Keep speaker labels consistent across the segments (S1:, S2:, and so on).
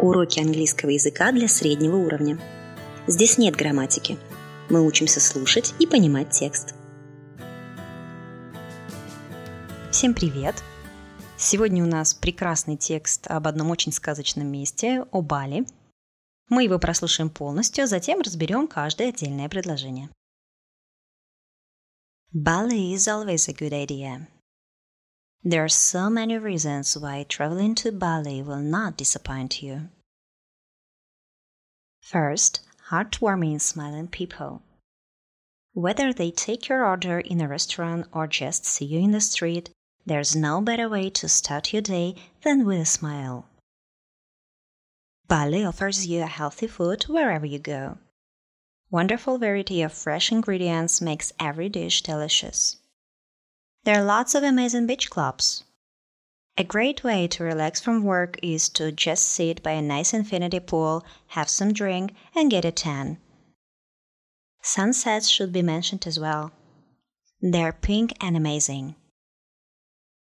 S1: Уроки английского языка для среднего уровня. Здесь нет грамматики. Мы учимся слушать и понимать текст.
S2: Всем привет! Сегодня у нас прекрасный текст об одном очень сказочном месте, о Бали. Мы его прослушаем полностью, затем разберем каждое отдельное предложение.
S1: Bali is always a good idea. There are so many reasons why traveling to Bali will not disappoint you. First, heartwarming smiling people. Whether they take your order in a restaurant or just see you in the street, there's no better way to start your day than with a smile. Bali offers you a healthy food wherever you go. Wonderful variety of fresh ingredients makes every dish delicious. There are lots of amazing beach clubs. A great way to relax from work is to just sit by a nice infinity pool, have some drink, and get a tan. Sunsets should be mentioned as well. They're pink and amazing.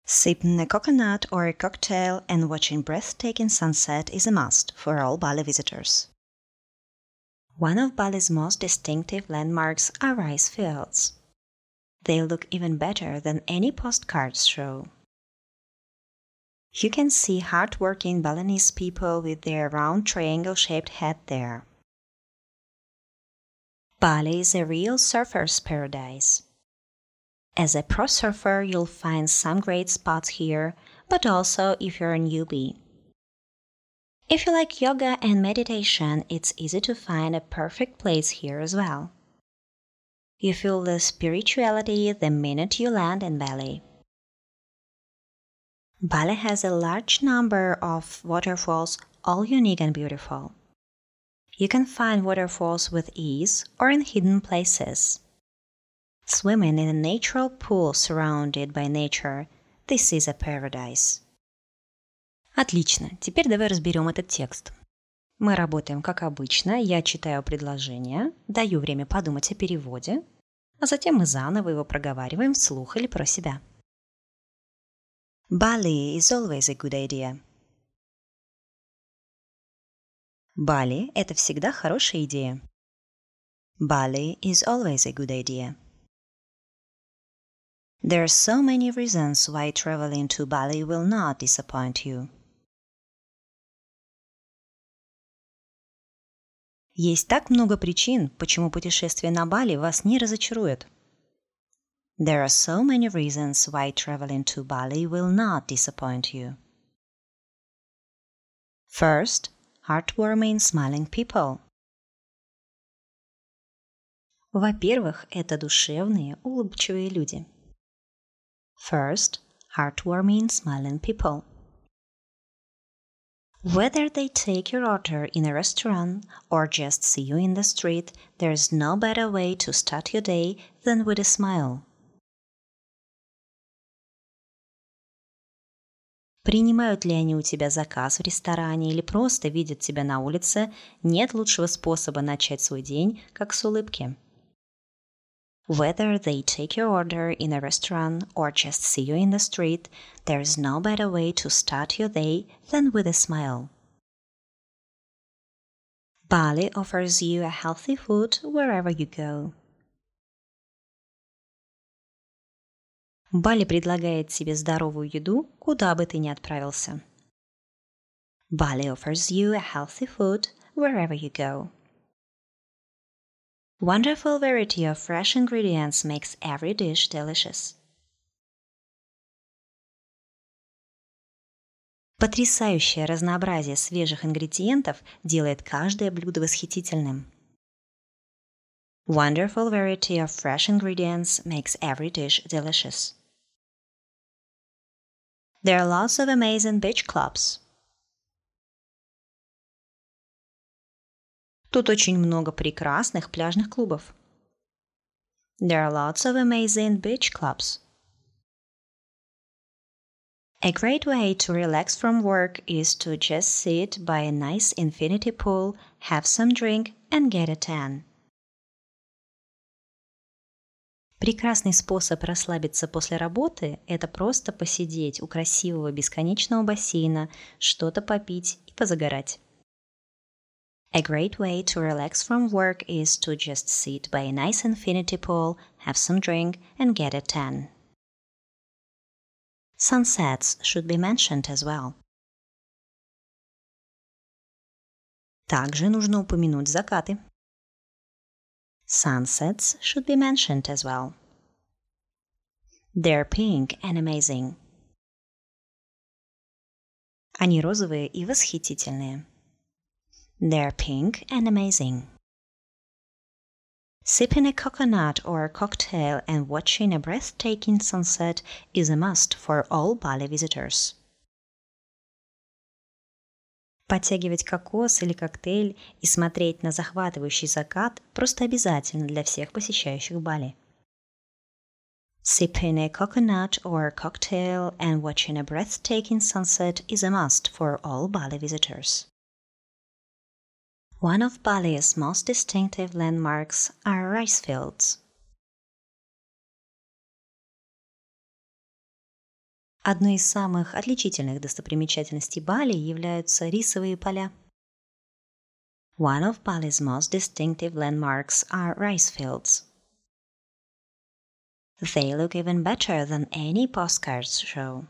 S1: Sipping a coconut or a cocktail and watching breathtaking sunset is a must for all Bali visitors. One of Bali's most distinctive landmarks are rice fields. They look even better than any postcards show. You can see hard-working Balinese people with their round triangle-shaped head there. Bali is a real surfer's paradise. As a pro surfer, you'll find some great spots here, but also if you're a newbie. If you like yoga and meditation, it's easy to find a perfect place here as well. You feel the spirituality the minute you land in Bali. Bali has a large number of waterfalls, all unique and beautiful. You can find waterfalls with ease or in hidden places. Swimming in a natural pool surrounded by nature, this is a paradise.
S2: Отлично, теперь давай разберем этот текст. Мы работаем как обычно. Я читаю предложение, даю время подумать о переводе, а затем мы заново его проговариваем вслух или про себя.
S1: Bali is always a good idea.
S2: Бали – это всегда хорошая идея.
S1: Bali is always a good idea. There are so many reasons why traveling to Bali will not disappoint you.
S2: Есть так много причин, почему путешествие на Бали вас не разочарует.
S1: There are so many reasons why traveling to Bali will not disappoint you. First, heartwarming smiling people.
S2: Во-первых, это душевные, улыбчивые люди.
S1: First, heartwarming smiling people. Whether they take your order in a restaurant or just see you in the street, there's no better way to start your day than with a smile.
S2: Принимают ли они у тебя заказ в ресторане или просто видят тебя на улице, нет лучшего способа начать свой день, как с улыбки.
S1: Whether they take your order in a restaurant or just see you in the street, there is no better way to start your day than with a smile. Bali offers you a healthy food wherever you go.
S2: Бали предлагает тебе здоровую еду, куда бы ты ни отправился.
S1: Bali offers you a healthy food wherever you go. Wonderful variety of fresh ingredients makes every dish delicious.
S2: Потрясающее разнообразие свежих ингредиентов делает каждое блюдо восхитительным.
S1: Wonderful variety of fresh ingredients makes every dish delicious. There are lots of amazing beach clubs.
S2: Тут очень много прекрасных пляжных клубов.
S1: There are lots of amazing beach clubs. A great way to relax from work is to just sit by a nice infinity pool, have some drink, and get a tan.
S2: Прекрасный способ расслабиться после работы – это просто посидеть у красивого бесконечного бассейна, что-то попить и позагорать.
S1: A great way to relax from work is to just sit by a nice infinity pool, have some drink, and get a tan. Sunsets should be mentioned as well.
S2: Также нужно упомянуть закаты.
S1: Sunsets should be mentioned as well. They're pink and amazing.
S2: Они розовые и восхитительные.
S1: They're pink and amazing. Sipping a coconut or a cocktail and watching a breathtaking sunset is a must for all Bali visitors.
S2: Подтягивать кокос или коктейль и смотреть на захватывающий закат просто обязательно для всех посещающих Бали.
S1: Sipping a coconut or a cocktail and watching a breathtaking sunset is a must for all Bali visitors. One of Bali's most distinctive landmarks are rice fields.
S2: Одной из самых отличительных достопримечательностей Бали являются рисовые поля.
S1: One of Bali's most distinctive landmarks are rice fields. They look even better than any postcards show.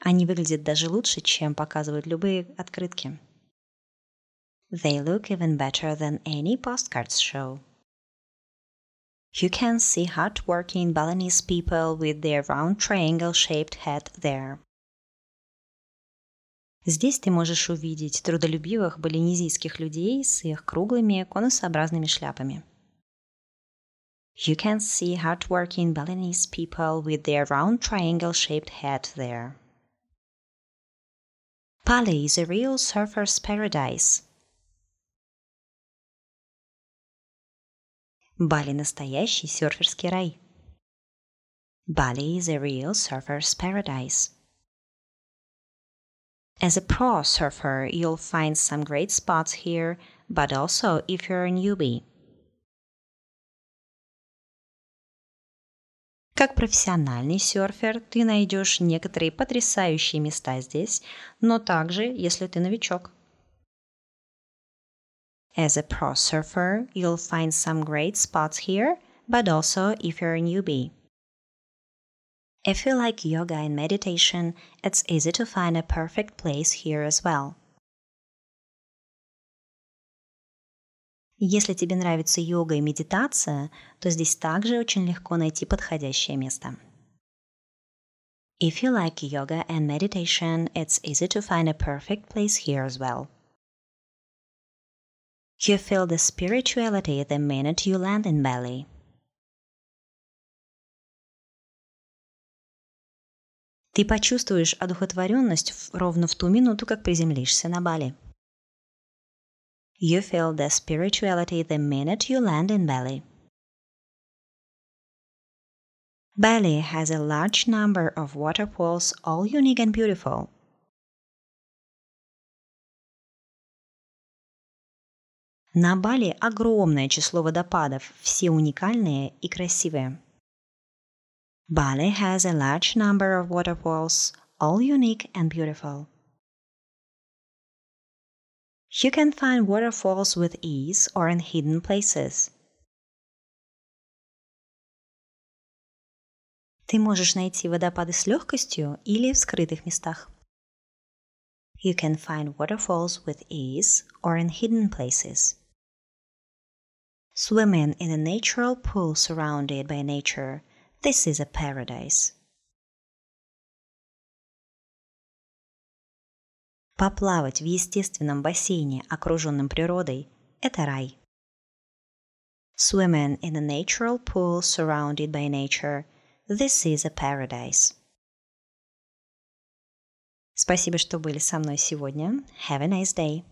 S2: Они выглядят даже лучше, чем показывают любые открытки.
S1: They look even better than any postcards show. You can see hard-working Balinese people with their round triangle-shaped head there.
S2: Здесь ты можешь увидеть трудолюбивых балинезийских людей с их круглыми конусообразными шляпами.
S1: You can see hard-working Balinese people with their round triangle-shaped head there. Bali is a real surfer's paradise.
S2: Бали настоящий серферский рай.
S1: Bali is a real surfer's paradise. As a pro surfer, you'll find some great spots here, but also if you're a newbie.
S2: Как профессиональный серфер ты найдешь некоторые потрясающие места здесь, но также, если ты новичок.
S1: As a pro surfer, you'll find some great spots here, but also if you're a newbie. If you like yoga and meditation, it's easy to find a perfect place here as well.
S2: Если тебе нравится йога и медитация, то здесь также очень легко найти подходящее место.
S1: If you like yoga and meditation, it's easy to find a perfect place here as well. You feel the spirituality the minute you land in Bali.
S2: Ты почувствуешь одухотворенность ровно в ту минуту, как приземлишься на Бали.
S1: You feel the spirituality the minute you land in Bali. Bali has a large number of waterfalls, all unique and beautiful.
S2: На Бали огромное число водопадов, все уникальные и красивые.
S1: Bali has a large number of waterfalls, all unique and beautiful. You can find waterfalls with ease or in hidden places.
S2: Ты можешь найти водопады с легкостью или в скрытых местах.
S1: You can find waterfalls with ease or in hidden places. Swimming in a natural pool surrounded by nature, this is a paradise.
S2: Поплавать в естественном бассейне, окруженном природой – это рай.
S1: Swimming in a natural pool surrounded by nature – this is a paradise.
S2: Спасибо, что были со мной сегодня.
S1: Have a nice day.